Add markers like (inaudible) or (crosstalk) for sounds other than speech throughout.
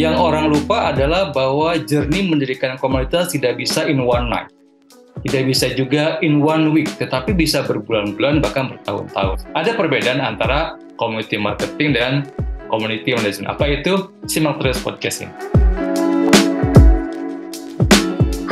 Yang orang lupa adalah bahwa journey mendirikan komunitas tidak bisa in one night. Tidak bisa juga in one week, tetapi bisa berbulan-bulan bahkan bertahun-tahun. Ada perbedaan antara community marketing dan community management. Apa itu? Simak terus podcast ini.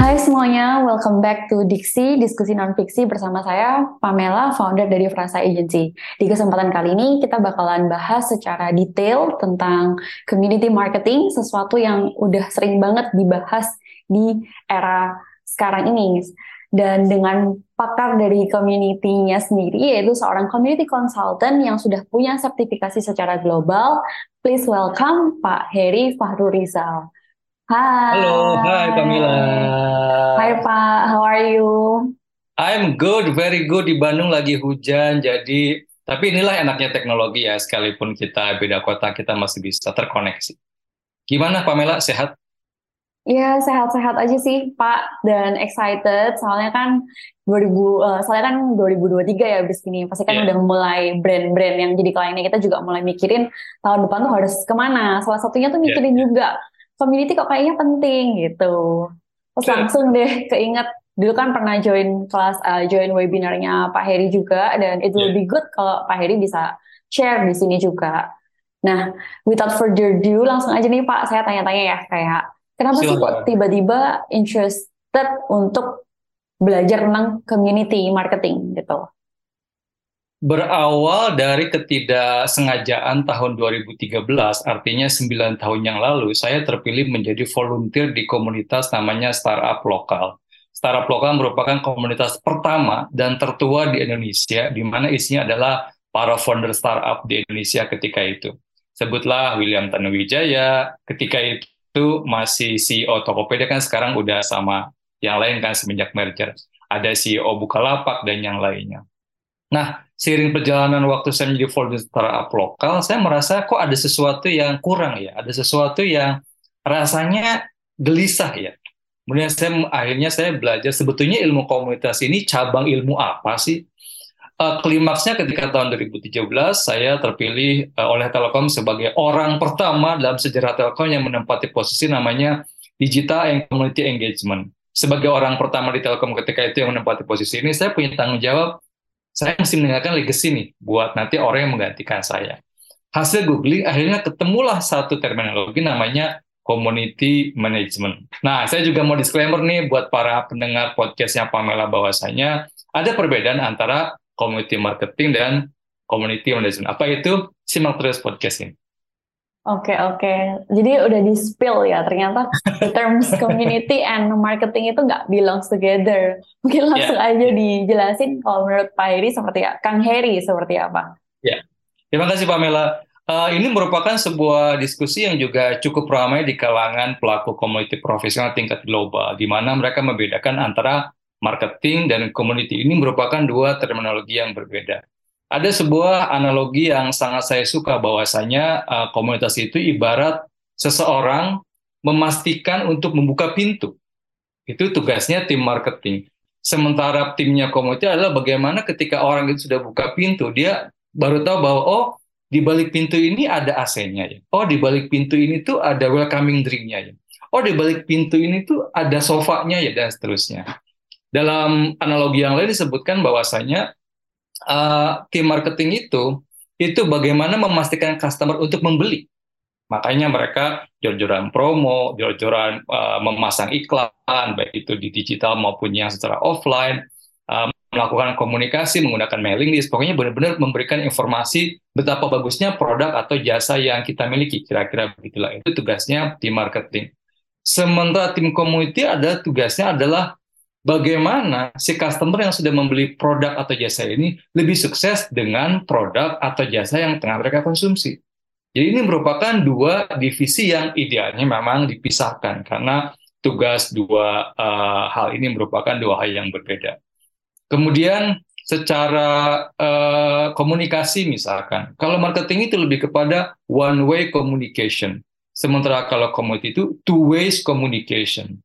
Hai semuanya, welcome back to Diksi, diskusi non-fiksi bersama saya, Pamela, founder dari Frasa Agency. Di kesempatan kali ini, kita bakalan bahas secara detail tentang community marketing, sesuatu yang udah sering banget dibahas di era sekarang ini. Dan dengan pakar dari community-nya sendiri, yaitu seorang community consultant yang sudah punya sertifikasi secara global, please welcome Pak Heri Fahru Rizal. Hai. Halo, hai Kamila. Hai Pak, how are you? I'm good, very good. Di Bandung lagi hujan, jadi tapi inilah enaknya teknologi ya, sekalipun kita beda kota, kita masih bisa terkoneksi. Gimana Pamela, sehat? Iya, sehat-sehat aja sih Pak, dan excited, soalnya kan 2000, uh, soalnya kan 2023 ya abis ini, pasti kan yeah. udah mulai brand-brand yang jadi kliennya kita juga mulai mikirin tahun depan tuh harus ke mana. Salah satunya tuh iya. mikirin yeah. juga community kok kayaknya penting gitu. Terus yeah. langsung deh keinget dulu kan pernah join kelas uh, join webinarnya Pak Heri juga dan it will yeah. be good kalau Pak Heri bisa share di sini juga. Nah, without further ado langsung aja nih Pak saya tanya-tanya ya kayak kenapa sih kok tiba-tiba interested untuk belajar tentang community marketing gitu? Berawal dari ketidaksengajaan tahun 2013, artinya 9 tahun yang lalu, saya terpilih menjadi volunteer di komunitas namanya Startup Lokal. Startup Lokal merupakan komunitas pertama dan tertua di Indonesia, di mana isinya adalah para founder startup di Indonesia ketika itu. Sebutlah William Tanuwijaya, ketika itu masih CEO Tokopedia kan sekarang udah sama yang lain kan semenjak merger. Ada CEO Bukalapak dan yang lainnya. Nah, seiring perjalanan waktu saya menjadi volunteer startup lokal, saya merasa kok ada sesuatu yang kurang ya, ada sesuatu yang rasanya gelisah ya. Kemudian saya akhirnya saya belajar sebetulnya ilmu komunitas ini cabang ilmu apa sih? Uh, klimaksnya ketika tahun 2017 saya terpilih uh, oleh Telkom sebagai orang pertama dalam sejarah Telkom yang menempati posisi namanya Digital and Community Engagement. Sebagai orang pertama di Telkom ketika itu yang menempati posisi ini, saya punya tanggung jawab saya mesti meninggalkan legacy nih buat nanti orang yang menggantikan saya. Hasil googling akhirnya ketemulah satu terminologi namanya community management. Nah, saya juga mau disclaimer nih buat para pendengar podcastnya Pamela bahwasanya ada perbedaan antara community marketing dan community management. Apa itu? Simak terus podcast ini. Oke okay, oke, okay. jadi udah di spill ya ternyata terms (laughs) community and marketing itu nggak belongs together. Mungkin langsung yeah. aja dijelasin kalau menurut Pak Heri seperti ya, Kang Heri seperti apa? Ya, yeah. terima kasih Pamela. Uh, ini merupakan sebuah diskusi yang juga cukup ramai di kalangan pelaku community profesional tingkat global, di mana mereka membedakan antara marketing dan community ini merupakan dua terminologi yang berbeda ada sebuah analogi yang sangat saya suka bahwasanya uh, komunitas itu ibarat seseorang memastikan untuk membuka pintu. Itu tugasnya tim marketing. Sementara timnya komunitas adalah bagaimana ketika orang itu sudah buka pintu, dia baru tahu bahwa oh di balik pintu ini ada AC-nya ya. Oh di balik pintu ini tuh ada welcoming drink-nya ya. Oh di balik pintu ini tuh ada sofanya ya dan seterusnya. Dalam analogi yang lain disebutkan bahwasanya uh, tim marketing itu itu bagaimana memastikan customer untuk membeli. Makanya mereka jor-joran promo, jor-joran uh, memasang iklan, baik itu di digital maupun yang secara offline, uh, melakukan komunikasi menggunakan mailing list, pokoknya benar-benar memberikan informasi betapa bagusnya produk atau jasa yang kita miliki. Kira-kira begitulah. Itu tugasnya tim marketing. Sementara tim community ada tugasnya adalah bagaimana si customer yang sudah membeli produk atau jasa ini lebih sukses dengan produk atau jasa yang tengah mereka konsumsi. Jadi ini merupakan dua divisi yang idealnya memang dipisahkan karena tugas dua uh, hal ini merupakan dua hal yang berbeda. Kemudian secara uh, komunikasi misalkan, kalau marketing itu lebih kepada one way communication, sementara kalau community itu two ways communication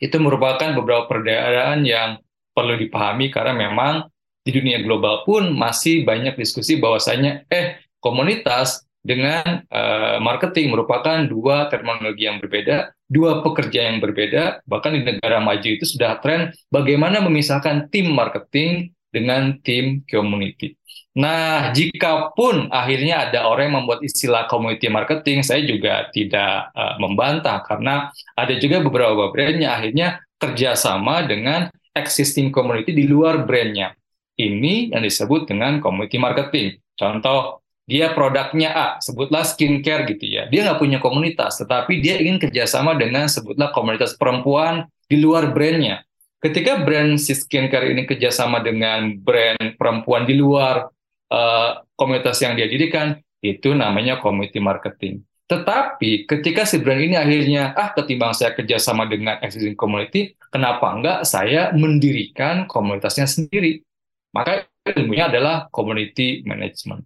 itu merupakan beberapa perbedaan yang perlu dipahami karena memang di dunia global pun masih banyak diskusi bahwasanya eh komunitas dengan uh, marketing merupakan dua terminologi yang berbeda, dua pekerja yang berbeda. Bahkan di negara maju itu sudah tren bagaimana memisahkan tim marketing dengan tim community. Nah, jika pun akhirnya ada orang yang membuat istilah community marketing, saya juga tidak uh, membantah karena ada juga beberapa brand yang akhirnya kerjasama dengan existing community di luar brandnya. Ini yang disebut dengan community marketing. Contoh, dia produknya A, sebutlah skincare gitu ya. Dia nggak punya komunitas, tetapi dia ingin kerjasama dengan sebutlah komunitas perempuan di luar brandnya. Ketika brand si skincare ini kerjasama dengan brand perempuan di luar uh, komunitas yang dia dirikan, itu namanya community marketing. Tetapi ketika si brand ini akhirnya, ah ketimbang saya kerjasama dengan existing community, kenapa enggak saya mendirikan komunitasnya sendiri? Maka ilmunya adalah community management.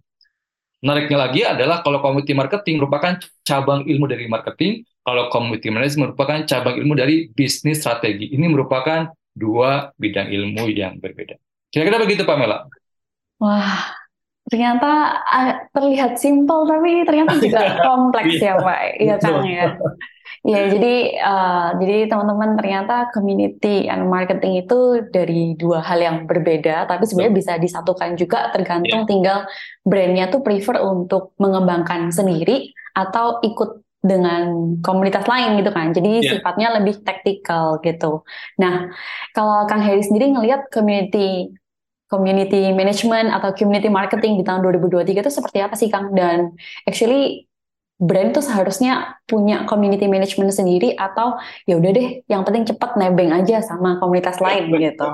Menariknya lagi adalah kalau community marketing merupakan cabang ilmu dari marketing, kalau community management merupakan cabang ilmu dari bisnis strategi. Ini merupakan dua bidang ilmu yang berbeda. Kira-kira begitu, Pak Mela? Wah, ternyata uh, terlihat simpel tapi ternyata juga (laughs) kompleks ya Pak, iya kan ya. Ya jadi uh, jadi teman-teman ternyata community and marketing itu dari dua hal yang berbeda, tapi sebenarnya bisa disatukan juga tergantung yeah. tinggal brandnya tuh prefer untuk mengembangkan sendiri atau ikut dengan komunitas lain gitu kan. Jadi yeah. sifatnya lebih taktikal gitu. Nah, kalau Kang Heri sendiri ngelihat community community management atau community marketing di tahun 2023 itu seperti apa sih Kang? Dan actually brand tuh seharusnya punya community management sendiri atau ya udah deh yang penting cepat nebeng aja sama komunitas lain gitu.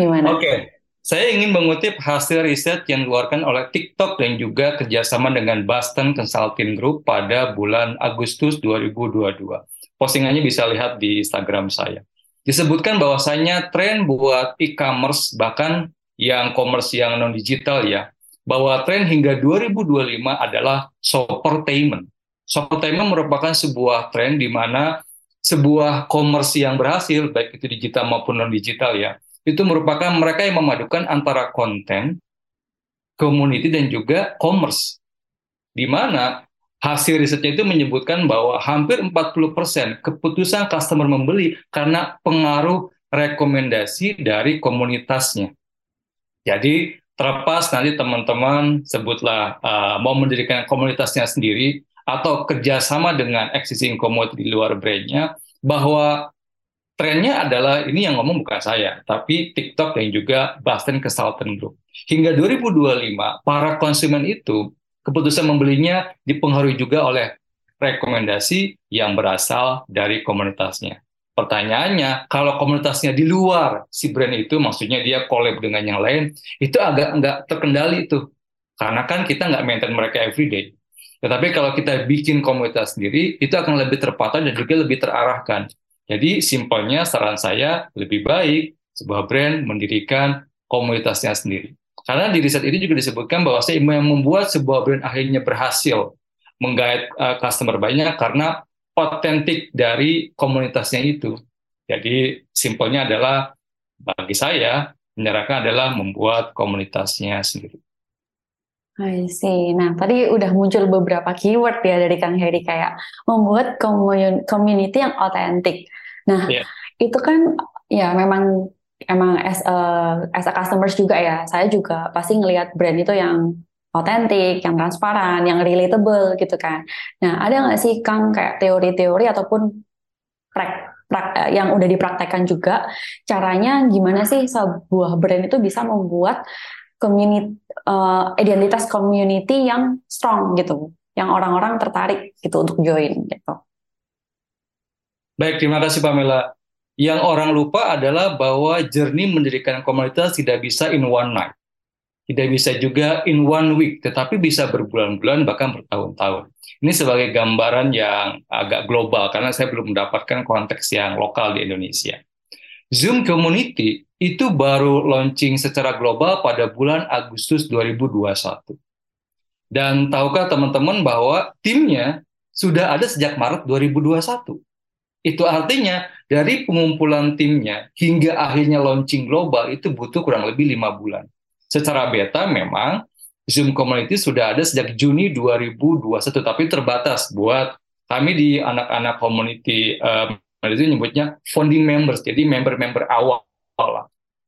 Gimana? Oke. Okay. Saya ingin mengutip hasil riset yang dikeluarkan oleh TikTok dan juga kerjasama dengan Boston Consulting Group pada bulan Agustus 2022. Postingannya bisa lihat di Instagram saya. Disebutkan bahwasanya tren buat e-commerce bahkan yang commerce yang non digital ya bahwa tren hingga 2025 adalah shoppertainment. Shoppertainment merupakan sebuah tren di mana sebuah commerce yang berhasil baik itu digital maupun non digital ya itu merupakan mereka yang memadukan antara konten, community dan juga commerce. Di mana hasil risetnya itu menyebutkan bahwa hampir 40% keputusan customer membeli karena pengaruh rekomendasi dari komunitasnya. Jadi terlepas nanti teman-teman sebutlah uh, mau mendirikan komunitasnya sendiri atau kerjasama dengan existing community di luar brandnya, bahwa trennya adalah ini yang ngomong bukan saya, tapi TikTok dan juga Boston Consultant Group. Hingga 2025, para konsumen itu keputusan membelinya dipengaruhi juga oleh rekomendasi yang berasal dari komunitasnya. Pertanyaannya, kalau komunitasnya di luar si brand itu, maksudnya dia collab dengan yang lain, itu agak nggak terkendali itu. Karena kan kita nggak maintain mereka everyday. Tetapi kalau kita bikin komunitas sendiri, itu akan lebih terpatah dan juga lebih terarahkan. Jadi simpelnya saran saya lebih baik sebuah brand mendirikan komunitasnya sendiri. Karena di riset ini juga disebutkan bahwa yang membuat sebuah brand akhirnya berhasil menggait uh, customer banyak karena otentik dari komunitasnya itu. Jadi simpelnya adalah bagi saya menyerahkan adalah membuat komunitasnya sendiri. I see. Nah, tadi udah muncul beberapa keyword ya dari Kang Heri kayak membuat community yang otentik. Nah, yeah. itu kan ya memang emang as a, as a customers juga ya, saya juga pasti ngelihat brand itu yang otentik, yang transparan, yang relatable gitu kan. Nah, ada nggak sih Kang kayak teori-teori ataupun prak, prak, eh, yang udah dipraktekkan juga caranya gimana sih sebuah brand itu bisa membuat community uh, identitas community yang strong gitu, yang orang-orang tertarik gitu untuk join gitu. Baik, terima kasih Pamela. Yang orang lupa adalah bahwa journey mendirikan komunitas tidak bisa in one night tidak bisa juga in one week, tetapi bisa berbulan-bulan bahkan bertahun-tahun. Ini sebagai gambaran yang agak global karena saya belum mendapatkan konteks yang lokal di Indonesia. Zoom Community itu baru launching secara global pada bulan Agustus 2021. Dan tahukah teman-teman bahwa timnya sudah ada sejak Maret 2021. Itu artinya dari pengumpulan timnya hingga akhirnya launching global itu butuh kurang lebih lima bulan secara beta memang Zoom Community sudah ada sejak Juni 2021, tapi terbatas buat kami di anak-anak community uh, itu nyebutnya founding members, jadi member-member awal.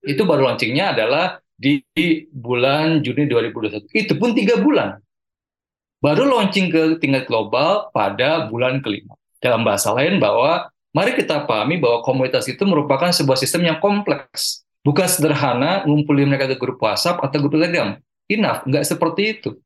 Itu baru launchingnya adalah di bulan Juni 2021. Itu pun tiga bulan. Baru launching ke tingkat global pada bulan kelima. Dalam bahasa lain bahwa mari kita pahami bahwa komunitas itu merupakan sebuah sistem yang kompleks. Bukan sederhana ngumpulin mereka ke grup WhatsApp atau grup Telegram. Enough, nggak seperti itu.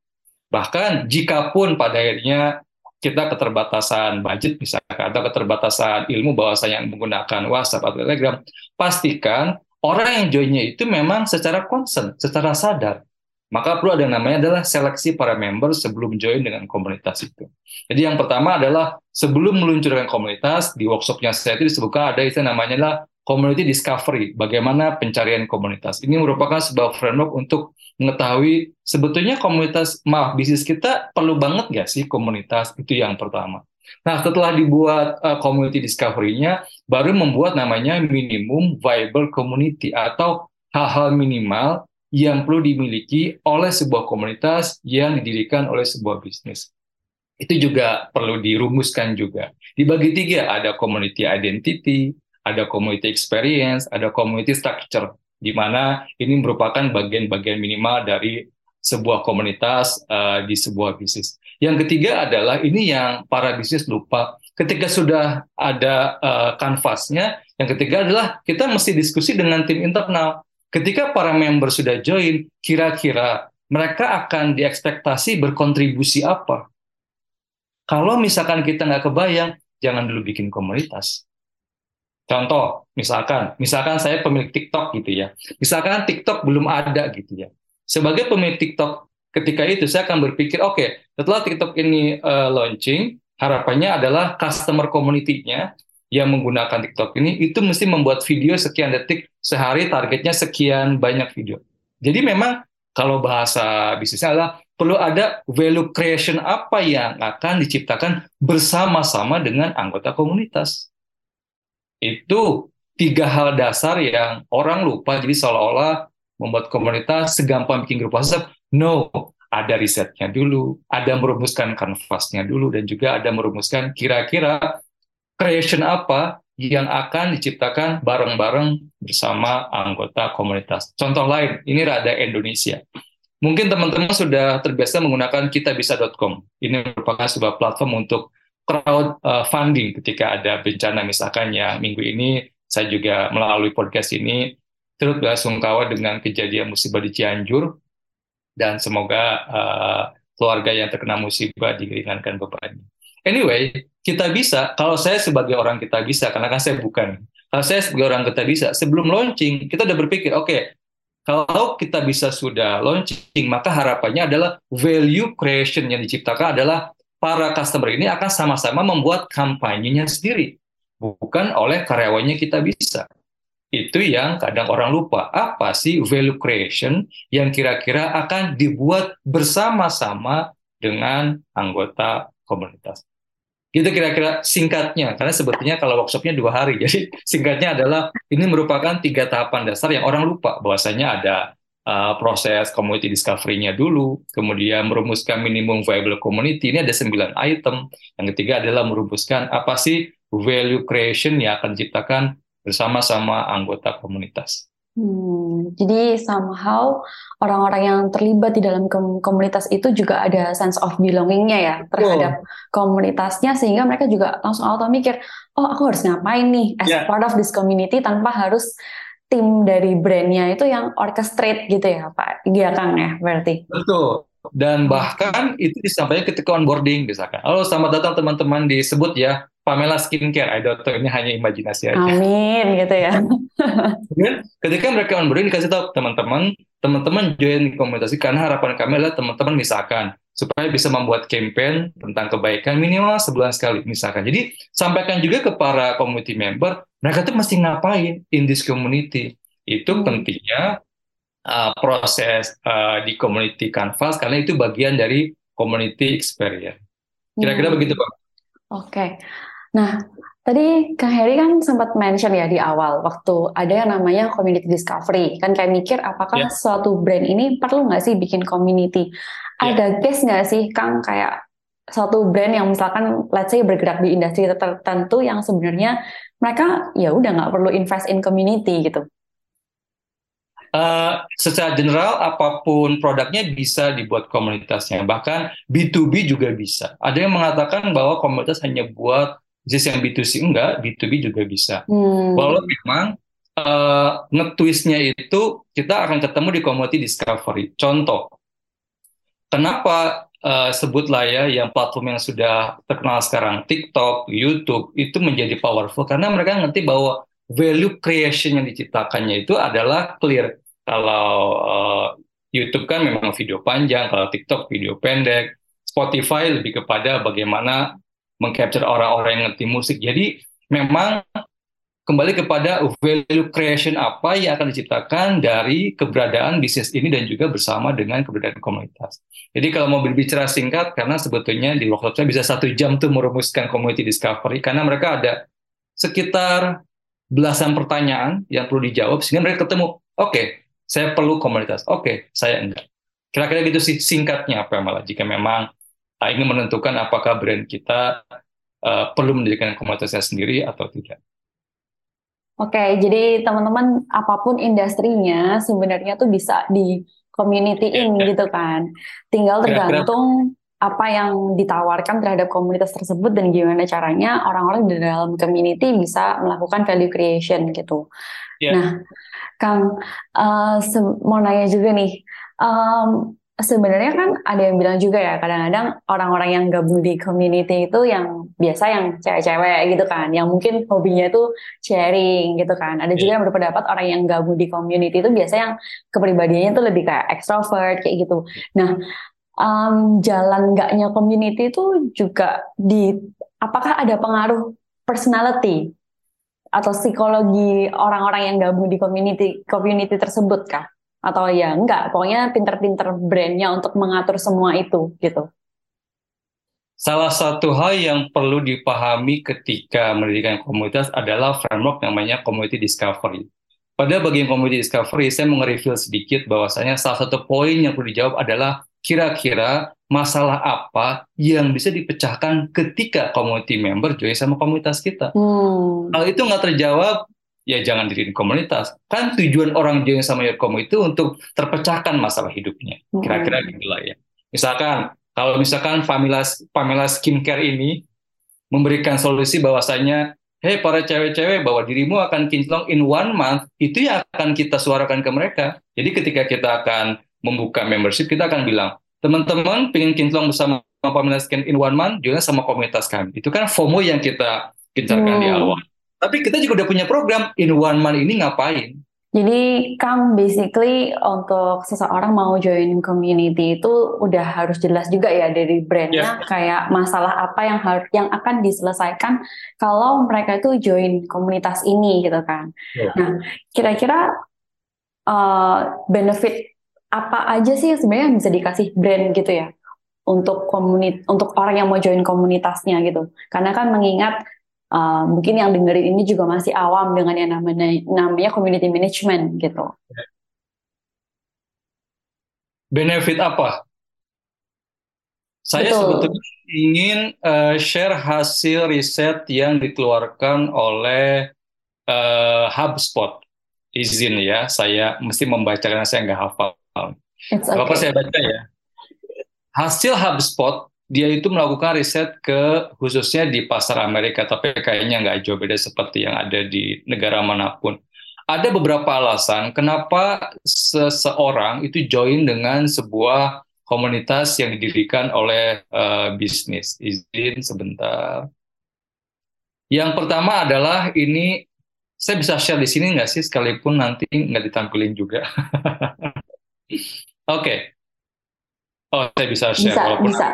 Bahkan jika pun pada akhirnya kita keterbatasan budget misalkan atau keterbatasan ilmu bahwasanya yang menggunakan WhatsApp atau Telegram, pastikan orang yang joinnya itu memang secara concern, secara sadar. Maka perlu ada yang namanya adalah seleksi para member sebelum join dengan komunitas itu. Jadi yang pertama adalah sebelum meluncurkan komunitas, di workshopnya saya itu disebutkan ada istilah namanya adalah community discovery, bagaimana pencarian komunitas. Ini merupakan sebuah framework untuk mengetahui sebetulnya komunitas, maaf, bisnis kita perlu banget nggak sih komunitas? Itu yang pertama. Nah, setelah dibuat uh, community discovery-nya, baru membuat namanya minimum viable community atau hal-hal minimal yang perlu dimiliki oleh sebuah komunitas yang didirikan oleh sebuah bisnis. Itu juga perlu dirumuskan juga. Dibagi tiga, ada community identity, ada community experience, ada community structure, di mana ini merupakan bagian-bagian minimal dari sebuah komunitas uh, di sebuah bisnis. Yang ketiga adalah ini yang para bisnis lupa. Ketika sudah ada uh, kanvasnya, yang ketiga adalah kita mesti diskusi dengan tim internal. Ketika para member sudah join, kira-kira mereka akan diekspektasi berkontribusi apa? Kalau misalkan kita nggak kebayang, jangan dulu bikin komunitas. Contoh, misalkan, misalkan saya pemilik TikTok gitu ya. Misalkan TikTok belum ada gitu ya. Sebagai pemilik TikTok ketika itu saya akan berpikir, oke, okay, setelah TikTok ini uh, launching, harapannya adalah customer community-nya yang menggunakan TikTok ini itu mesti membuat video sekian detik sehari targetnya sekian banyak video. Jadi memang kalau bahasa bisnisnya adalah perlu ada value creation apa yang akan diciptakan bersama-sama dengan anggota komunitas. Itu tiga hal dasar yang orang lupa jadi seolah-olah membuat komunitas segampang bikin grup WhatsApp No, ada risetnya dulu, ada merumuskan kanvasnya dulu, dan juga ada merumuskan kira-kira creation apa yang akan diciptakan bareng-bareng bersama anggota komunitas. Contoh lain, ini rada Indonesia. Mungkin teman-teman sudah terbiasa menggunakan kitabisa.com. Ini merupakan sebuah platform untuk crowd uh, funding ketika ada bencana. Misalkan yang minggu ini saya juga melalui podcast ini turut bersungkawa dengan kejadian musibah di Cianjur. Dan semoga uh, keluarga yang terkena musibah diringankan bebannya. Anyway, kita bisa, kalau saya sebagai orang kita bisa, karena kan saya bukan, kalau saya sebagai orang kita bisa, sebelum launching, kita udah berpikir, oke, okay, kalau kita bisa sudah launching, maka harapannya adalah value creation yang diciptakan adalah para customer ini akan sama-sama membuat kampanyenya sendiri, bukan oleh karyawannya kita bisa itu yang kadang orang lupa. Apa sih value creation yang kira-kira akan dibuat bersama-sama dengan anggota komunitas? Itu kira-kira singkatnya, karena sebetulnya kalau workshopnya dua hari, (laughs) jadi singkatnya adalah ini merupakan tiga tahapan dasar yang orang lupa, bahwasanya ada uh, proses community discovery-nya dulu, kemudian merumuskan minimum viable community, ini ada sembilan item, yang ketiga adalah merumuskan apa sih value creation yang akan diciptakan bersama-sama anggota komunitas. Hmm, jadi somehow orang-orang yang terlibat di dalam komunitas itu juga ada sense of belongingnya ya terhadap oh. komunitasnya sehingga mereka juga langsung auto mikir, oh aku harus ngapain nih as yeah. part of this community tanpa harus tim dari brandnya itu yang orchestrate gitu ya Pak, iya Kang ya berarti. Betul. Dan bahkan itu disampaikan ketika onboarding misalkan. Halo selamat datang teman-teman disebut ya Pamela Skincare. I don't know, ini hanya imajinasi aja. Amin gitu ya. (laughs) Dan ketika mereka onboarding dikasih tahu teman-teman, teman-teman join komunitas karena harapan kami adalah teman-teman misalkan supaya bisa membuat campaign tentang kebaikan minimal sebulan sekali misalkan. Jadi sampaikan juga ke para community member, mereka tuh mesti ngapain in this community. Itu pentingnya uh, proses uh, di community canvas karena itu bagian dari community experience. Kira-kira hmm. begitu, Pak. Oke. Nah, Tadi Kang Heri kan sempat mention ya di awal waktu ada yang namanya community discovery kan kayak mikir apakah yeah. suatu brand ini perlu nggak sih bikin community? Yeah. Ada case nggak sih Kang kayak suatu brand yang misalkan let's say bergerak di industri tertentu yang sebenarnya mereka ya udah nggak perlu invest in community gitu. Uh, secara general apa pun produknya bisa dibuat komunitasnya bahkan B2B juga bisa ada yang mengatakan bahwa komunitas hanya buat bisnis yang B2C enggak, B2B juga bisa. Hmm. Walau memang uh, ngetwistnya itu kita akan ketemu di community discovery. Contoh, kenapa uh, sebutlah ya yang platform yang sudah terkenal sekarang, TikTok, YouTube, itu menjadi powerful karena mereka ngerti bahwa value creation yang diciptakannya itu adalah clear. Kalau uh, YouTube kan memang video panjang, kalau TikTok video pendek, Spotify lebih kepada bagaimana mengcapture orang-orang yang ngerti musik. Jadi memang kembali kepada value creation apa yang akan diciptakan dari keberadaan bisnis ini dan juga bersama dengan keberadaan komunitas. Jadi kalau mau berbicara singkat, karena sebetulnya di workshop saya bisa satu jam tuh merumuskan community discovery, karena mereka ada sekitar belasan pertanyaan yang perlu dijawab, sehingga mereka ketemu, oke, okay, saya perlu komunitas, oke, okay, saya enggak. Kira-kira gitu sih singkatnya apa malah jika memang ingin menentukan apakah brand kita uh, perlu mendirikan komunitasnya sendiri atau tidak. Oke, jadi teman-teman apa pun industrinya sebenarnya tuh bisa di community-in ya, gitu kan. Tinggal tergantung apa yang ditawarkan terhadap komunitas tersebut dan gimana caranya orang-orang di dalam community bisa melakukan value creation gitu. Ya. Nah, Kang, uh, mau nanya juga nih, um, sebenarnya kan ada yang bilang juga ya kadang-kadang orang-orang yang gabung di community itu yang biasa yang cewek-cewek gitu kan yang mungkin hobinya itu sharing gitu kan ada juga iya. yang berpendapat orang yang gabung di community itu biasa yang kepribadiannya itu lebih kayak extrovert kayak gitu nah um, jalan enggaknya community itu juga di apakah ada pengaruh personality atau psikologi orang-orang yang gabung di community community tersebut kah? Atau ya enggak pokoknya pinter-pinter brandnya untuk mengatur semua itu gitu salah satu hal yang perlu dipahami ketika mendirikan komunitas adalah framework namanya community discovery pada bagian community discovery saya mau nge-reveal sedikit bahwasanya salah satu poin yang perlu dijawab adalah kira-kira masalah apa yang bisa dipecahkan ketika community member join sama komunitas kita. Hmm. Hal itu nggak terjawab ya jangan diri komunitas. Kan tujuan orang join sama Yotkomo itu untuk terpecahkan masalah hidupnya. Kira-kira gitulah ya. Misalkan kalau misalkan Pamela Pamela Skincare ini memberikan solusi bahwasanya hei para cewek-cewek bahwa dirimu akan kinclong in one month itu yang akan kita suarakan ke mereka. Jadi ketika kita akan membuka membership kita akan bilang teman-teman pengen kinclong bersama Pamela Skin in one month juga sama komunitas kami. Itu kan FOMO yang kita gencarkan hmm. di awal. Tapi kita juga udah punya program in one month ini ngapain. Jadi Kang, basically untuk seseorang mau join community itu udah harus jelas juga ya dari brandnya yeah. kayak masalah apa yang harus yang akan diselesaikan kalau mereka itu join komunitas ini gitu kan. Yeah. Nah, kira-kira uh, benefit apa aja sih sebenarnya yang bisa dikasih brand gitu ya untuk komunit untuk orang yang mau join komunitasnya gitu. Karena kan mengingat uh, mungkin yang dengerin ini juga masih awam dengan yang namanya namanya community management gitu. Benefit apa? Saya Betul. sebetulnya ingin uh, share hasil riset yang dikeluarkan oleh uh, HubSpot. Izin ya, saya mesti membaca karena saya nggak hafal. Okay. Apa saya baca ya? Hasil HubSpot dia itu melakukan riset ke khususnya di pasar Amerika, tapi kayaknya nggak jauh beda seperti yang ada di negara mana pun. Ada beberapa alasan kenapa seseorang itu join dengan sebuah komunitas yang didirikan oleh uh, bisnis. Izin sebentar. Yang pertama adalah ini saya bisa share di sini nggak sih sekalipun nanti nggak ditampilin juga. (laughs) Oke. okay. Oh, saya bisa share. Bisa, walaupun bisa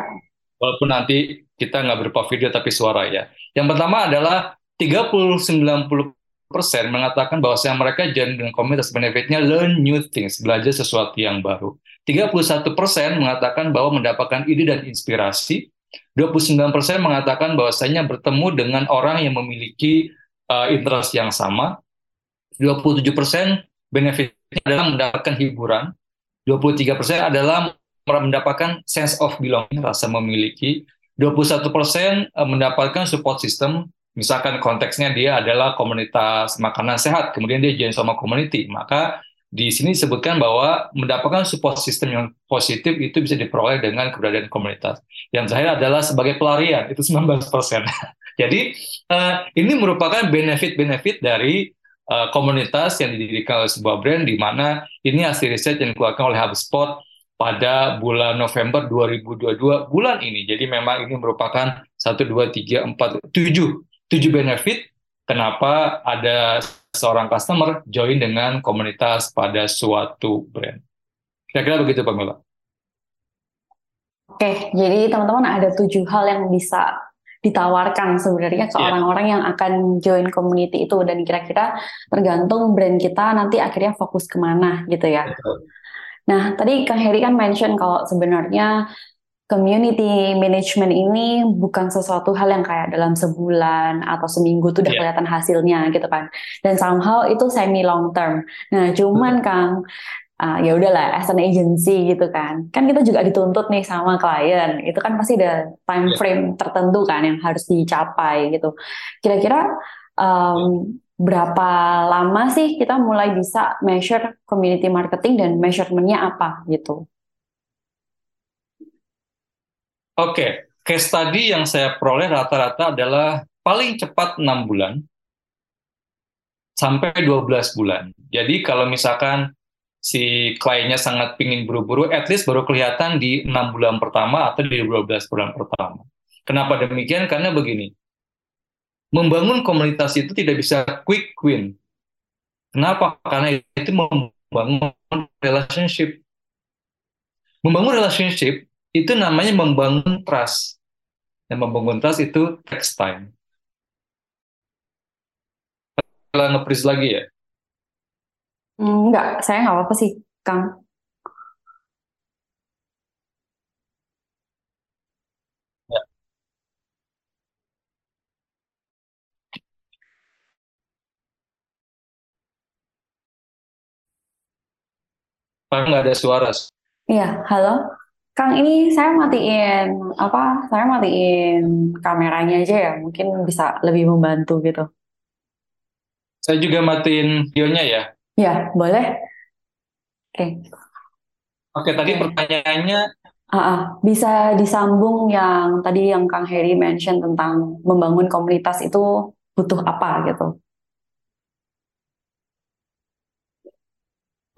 walaupun nanti kita nggak berupa video tapi suara ya. Yang pertama adalah 30-90 persen mengatakan bahwa mereka join dengan komunitas benefitnya learn new things, belajar sesuatu yang baru. 31 persen mengatakan bahwa mendapatkan ide dan inspirasi, 29% mengatakan bahwasanya bertemu dengan orang yang memiliki uh, interest yang sama. 27% benefitnya adalah mendapatkan hiburan. 23% adalah mendapatkan sense of belonging, rasa memiliki. 21% mendapatkan support system, misalkan konteksnya dia adalah komunitas makanan sehat, kemudian dia join sama community, maka di sini disebutkan bahwa mendapatkan support system yang positif itu bisa diperoleh dengan keberadaan komunitas. Yang terakhir adalah sebagai pelarian, itu 19%. (laughs) Jadi uh, ini merupakan benefit-benefit dari uh, komunitas yang didirikan oleh sebuah brand di mana ini hasil riset yang dikeluarkan oleh HubSpot pada bulan November 2022 bulan ini. Jadi memang ini merupakan 1, 2, 3, 4, 7, 7 benefit kenapa ada seorang customer join dengan komunitas pada suatu brand. Kira-kira begitu Pamela. Oke, jadi teman-teman ada tujuh hal yang bisa ditawarkan sebenarnya ke iya. orang-orang yeah. yang akan join community itu dan kira-kira tergantung brand kita nanti akhirnya fokus ke mana gitu ya. Betul. Nah, tadi Kang Heri kan mention kalau sebenarnya community management ini bukan sesuatu hal yang kayak dalam sebulan atau seminggu tuh udah yeah. kelihatan hasilnya gitu kan. Dan somehow itu semi long term. Nah, cuman hmm. Kang uh, ya udahlah as an agency gitu kan. Kan kita juga dituntut nih sama klien. Itu kan pasti ada time iya. frame yeah. tertentu kan yang harus dicapai gitu. Kira-kira um, berapa lama sih kita mulai bisa measure community marketing dan measurementnya apa gitu? Oke, case study yang saya peroleh rata-rata adalah paling cepat 6 bulan sampai 12 bulan. Jadi kalau misalkan si kliennya sangat pingin buru-buru, at least baru kelihatan di 6 bulan pertama atau di 12 bulan pertama. Kenapa demikian? Karena begini, membangun komunitas itu tidak bisa quick win. Kenapa? Karena itu membangun relationship. Membangun relationship itu namanya membangun trust. Dan membangun trust itu takes time. Kalau nge lagi ya? Enggak, saya nggak apa-apa sih, Kang. Nggak ada suara. Iya, halo. Kang, ini saya matiin apa? Saya matiin kameranya aja ya, mungkin bisa lebih membantu gitu. Saya juga matiin videonya ya. Ya, boleh. Oke. Oke, tadi Oke. pertanyaannya uh, bisa disambung yang tadi yang Kang Heri mention tentang membangun komunitas itu butuh apa gitu.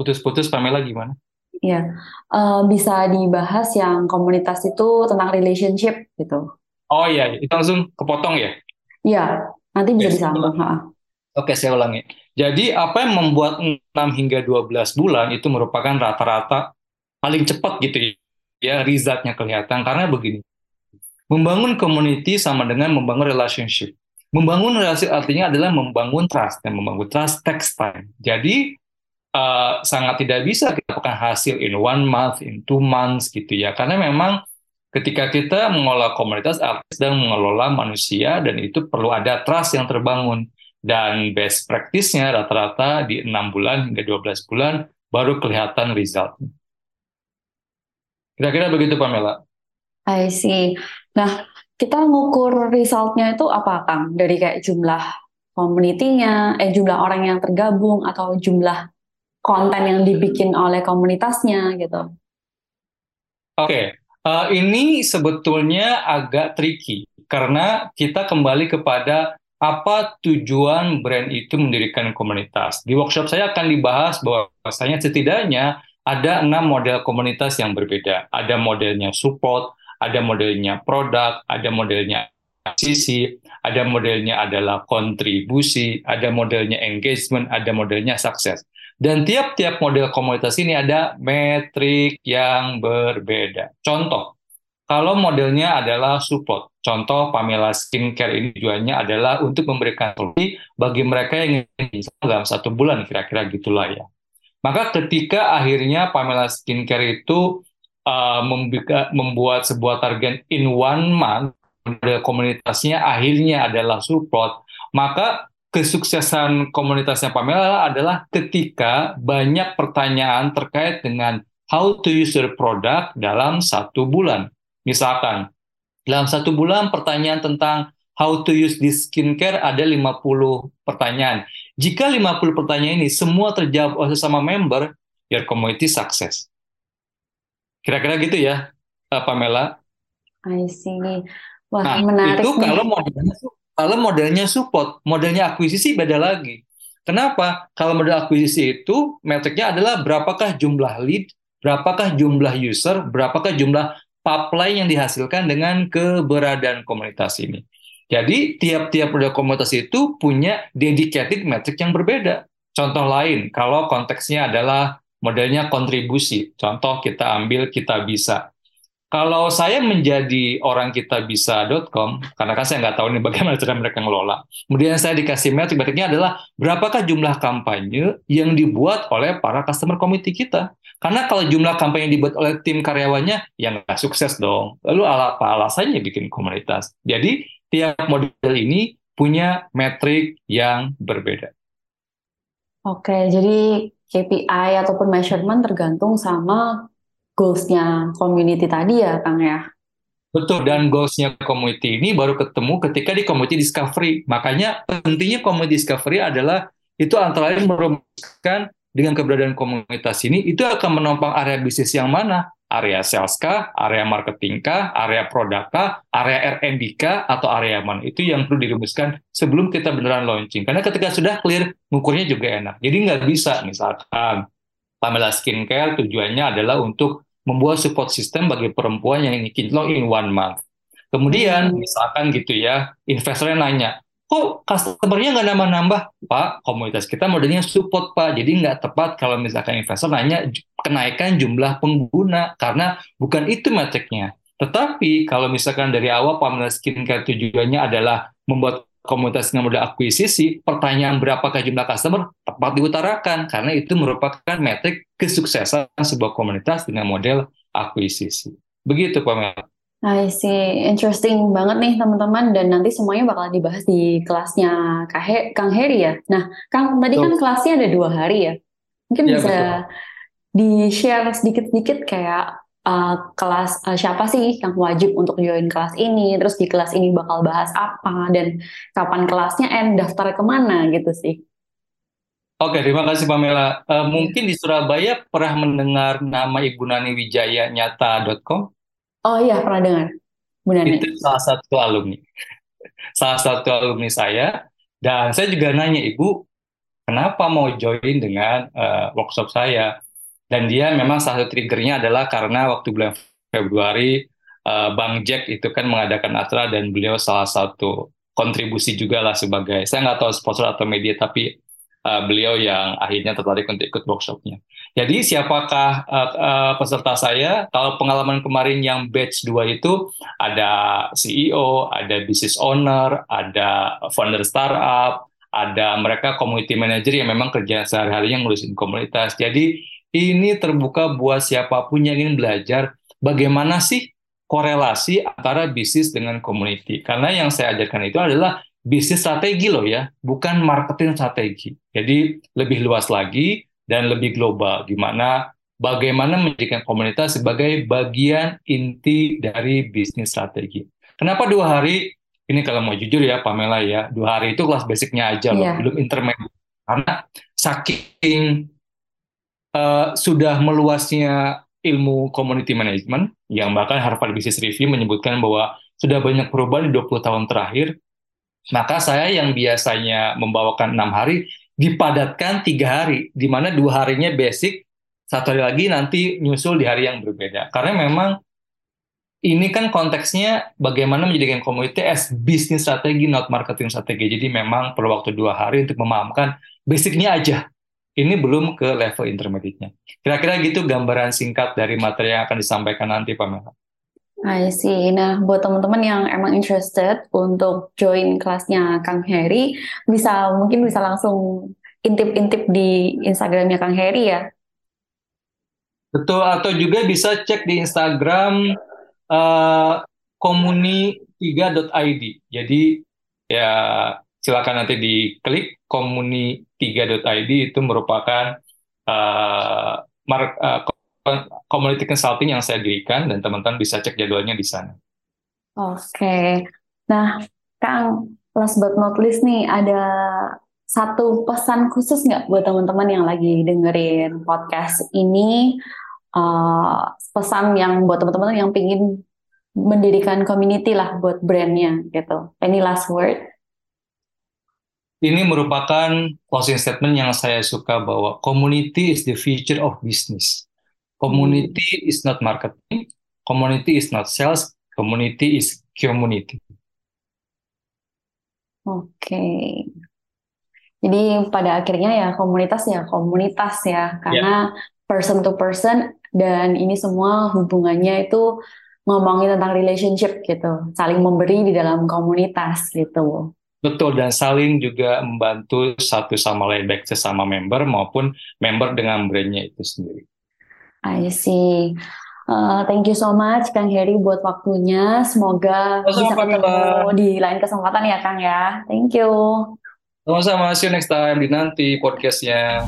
Putus-putus Pamela gimana? Iya, uh, bisa dibahas yang komunitas itu tentang relationship gitu. Oh iya, itu langsung kepotong ya? Iya, nanti bisa disambung. Oke, saya ulangi. Jadi apa yang membuat 6 hingga 12 bulan itu merupakan rata-rata paling cepat gitu ya, resultnya kelihatan. Karena begini, membangun community sama dengan membangun relationship. Membangun relasi artinya adalah membangun trust, dan membangun trust takes time. Jadi uh, sangat tidak bisa kita dapatkan hasil in one month, in two months gitu ya. Karena memang ketika kita mengelola komunitas artis dan mengelola manusia dan itu perlu ada trust yang terbangun dan best practice-nya rata-rata di enam bulan hingga 12 bulan baru kelihatan result. Kira-kira begitu Pamela. I see. Nah, kita ngukur resultnya itu apa Kang? Dari kayak jumlah community-nya, eh jumlah orang yang tergabung atau jumlah konten yang dibikin oleh komunitasnya gitu. Oke, okay. uh, eh, ini sebetulnya agak tricky karena kita kembali kepada apa tujuan brand itu mendirikan komunitas. Di workshop saya akan dibahas bahwasanya setidaknya ada enam model komunitas yang berbeda. Ada modelnya support, ada modelnya produk, ada modelnya sisi, ada modelnya adalah kontribusi, ada modelnya engagement, ada modelnya sukses. Dan tiap-tiap model komunitas ini ada metrik yang berbeda. Contoh, kalau modelnya adalah support, contoh Pamela Skincare ini tujuannya adalah untuk memberikan solusi bagi mereka yang ingin dalam satu bulan, kira-kira gitulah ya. Maka ketika akhirnya Pamela Skincare itu uh, membuat sebuah target in one month, komunitasnya akhirnya adalah support, maka kesuksesan komunitasnya Pamela adalah ketika banyak pertanyaan terkait dengan how to use your product dalam satu bulan. Misalkan, dalam satu bulan pertanyaan tentang how to use this skincare ada 50 pertanyaan. Jika 50 pertanyaan ini semua terjawab oleh sesama member, your community sukses. Kira-kira gitu ya, eh, Pamela. I see. Wah, nah, menarik itu kalau modelnya kalau modelnya support, modelnya akuisisi beda lagi. Kenapa? Kalau model akuisisi itu metriknya adalah berapakah jumlah lead, berapakah jumlah user, berapakah jumlah pipeline yang dihasilkan dengan keberadaan komunitas ini. Jadi tiap-tiap model komunitas itu punya dedicated metric yang berbeda. Contoh lain, kalau konteksnya adalah modelnya kontribusi. Contoh kita ambil kita bisa. Kalau saya menjadi orang kita bisa.com, karena kan saya nggak tahu nih bagaimana cara mereka ngelola. Kemudian saya dikasih metrik, metriknya adalah berapakah jumlah kampanye yang dibuat oleh para customer community kita. Karena kalau jumlah kampanye yang dibuat oleh tim karyawannya, ya nggak sukses dong. Lalu apa alasannya bikin komunitas? Jadi tiap model ini punya metrik yang berbeda. Oke, jadi KPI ataupun measurement tergantung sama goals-nya community tadi ya, Kang ya? Betul, dan goals-nya community ini baru ketemu ketika di community discovery. Makanya pentingnya community discovery adalah itu antara lain merumuskan dengan keberadaan komunitas ini, itu akan menopang area bisnis yang mana? Area sales kah, area marketing kah, area produk kah, area R&D kah, atau area mana? Itu yang perlu dirumuskan sebelum kita beneran launching. Karena ketika sudah clear, ngukurnya juga enak. Jadi nggak bisa, misalkan Pamela Skincare tujuannya adalah untuk membuat support system bagi perempuan yang ingin kinclong in one month. Kemudian, hmm. misalkan gitu ya, investornya nanya, kok customer-nya nggak nambah-nambah? Pak, komunitas kita modelnya support, Pak. Jadi nggak tepat kalau misalkan investor nanya kenaikan jumlah pengguna, karena bukan itu metriknya. Tetapi kalau misalkan dari awal Pamela Skincare tujuannya adalah membuat komunitas dengan model akuisisi, pertanyaan berapakah jumlah customer tepat diutarakan karena itu merupakan metrik kesuksesan sebuah komunitas dengan model akuisisi. Begitu Pak Mel. I see. Interesting banget nih teman-teman dan nanti semuanya bakal dibahas di kelasnya Kang Heri ya. Nah, Kang tadi kan kelasnya ada dua hari ya. Mungkin ya, bisa di-share sedikit-sedikit kayak uh, kelas uh, siapa sih yang wajib untuk join kelas ini, terus di kelas ini bakal bahas apa, dan kapan kelasnya, and daftar ke mana gitu sih. Oke, terima kasih Pamela. Uh, mungkin di Surabaya pernah mendengar nama Ibu Nani Wijaya nyata.com? Oh iya, pernah dengar. Bu Nani. Itu salah satu alumni. salah satu alumni saya. Dan saya juga nanya, Ibu, kenapa mau join dengan uh, workshop saya? Dan dia memang salah satu triggernya adalah karena waktu bulan Februari uh, Bang Jack itu kan mengadakan acara dan beliau salah satu kontribusi juga lah sebagai saya nggak tahu sponsor atau media tapi uh, beliau yang akhirnya tertarik untuk ikut workshopnya. Jadi siapakah uh, uh, peserta saya? Kalau pengalaman kemarin yang batch 2 itu ada CEO, ada business owner, ada founder startup, ada mereka community manager yang memang kerja sehari-harinya ngurusin komunitas. Jadi ini terbuka buat siapa pun yang ingin belajar bagaimana sih korelasi antara bisnis dengan community. Karena yang saya ajarkan itu adalah bisnis strategi loh ya, bukan marketing strategi. Jadi lebih luas lagi dan lebih global, gimana bagaimana menjadikan komunitas sebagai bagian inti dari bisnis strategi. Kenapa dua hari? Ini kalau mau jujur ya Pamela ya, dua hari itu kelas basicnya aja loh, yeah. belum intermediate. Karena saking uh, sudah meluasnya ilmu community management yang bahkan Harvard Business Review menyebutkan bahwa sudah banyak perubahan di 20 tahun terakhir, maka saya yang biasanya membawakan enam hari dipadatkan tiga hari, di mana dua harinya basic, satu hari lagi nanti nyusul di hari yang berbeda. Karena memang ini kan konteksnya bagaimana menjadikan community as business strategi, not marketing strategi. Jadi memang perlu waktu dua hari untuk memahamkan basicnya aja ini belum ke level intermediate-nya. Kira-kira gitu gambaran singkat dari materi yang akan disampaikan nanti, Pak Mela. I see. Nah, buat teman-teman yang emang interested untuk join kelasnya Kang Heri, bisa mungkin bisa langsung intip-intip di Instagramnya Kang Heri ya. Betul, atau juga bisa cek di Instagram uh, komuni3.id. Jadi ya silakan nanti diklik komuni3.id itu merupakan uh, mark, uh, community consulting yang saya dirikan dan teman-teman bisa cek jadwalnya di sana. Oke, nah Kang, last but not least nih ada satu pesan khusus nggak buat teman-teman yang lagi dengerin podcast ini? Uh, pesan yang buat teman-teman yang pingin mendirikan community lah buat brandnya gitu. Any last word? Ini merupakan closing statement yang saya suka bahwa community is the future of business. Community hmm. is not marketing, community is not sales, community is community. Oke. Okay. Jadi pada akhirnya ya komunitas ya komunitas ya karena yeah. person to person dan ini semua hubungannya itu ngomongin tentang relationship gitu, saling memberi di dalam komunitas gitu. Betul dan saling juga membantu satu sama lain baik sesama member maupun member dengan brandnya itu sendiri. I see. Uh, thank you so much Kang Heri buat waktunya. Semoga bisa ketemu di lain kesempatan ya Kang ya. Thank you. Sama-sama, see you next time di nanti podcastnya.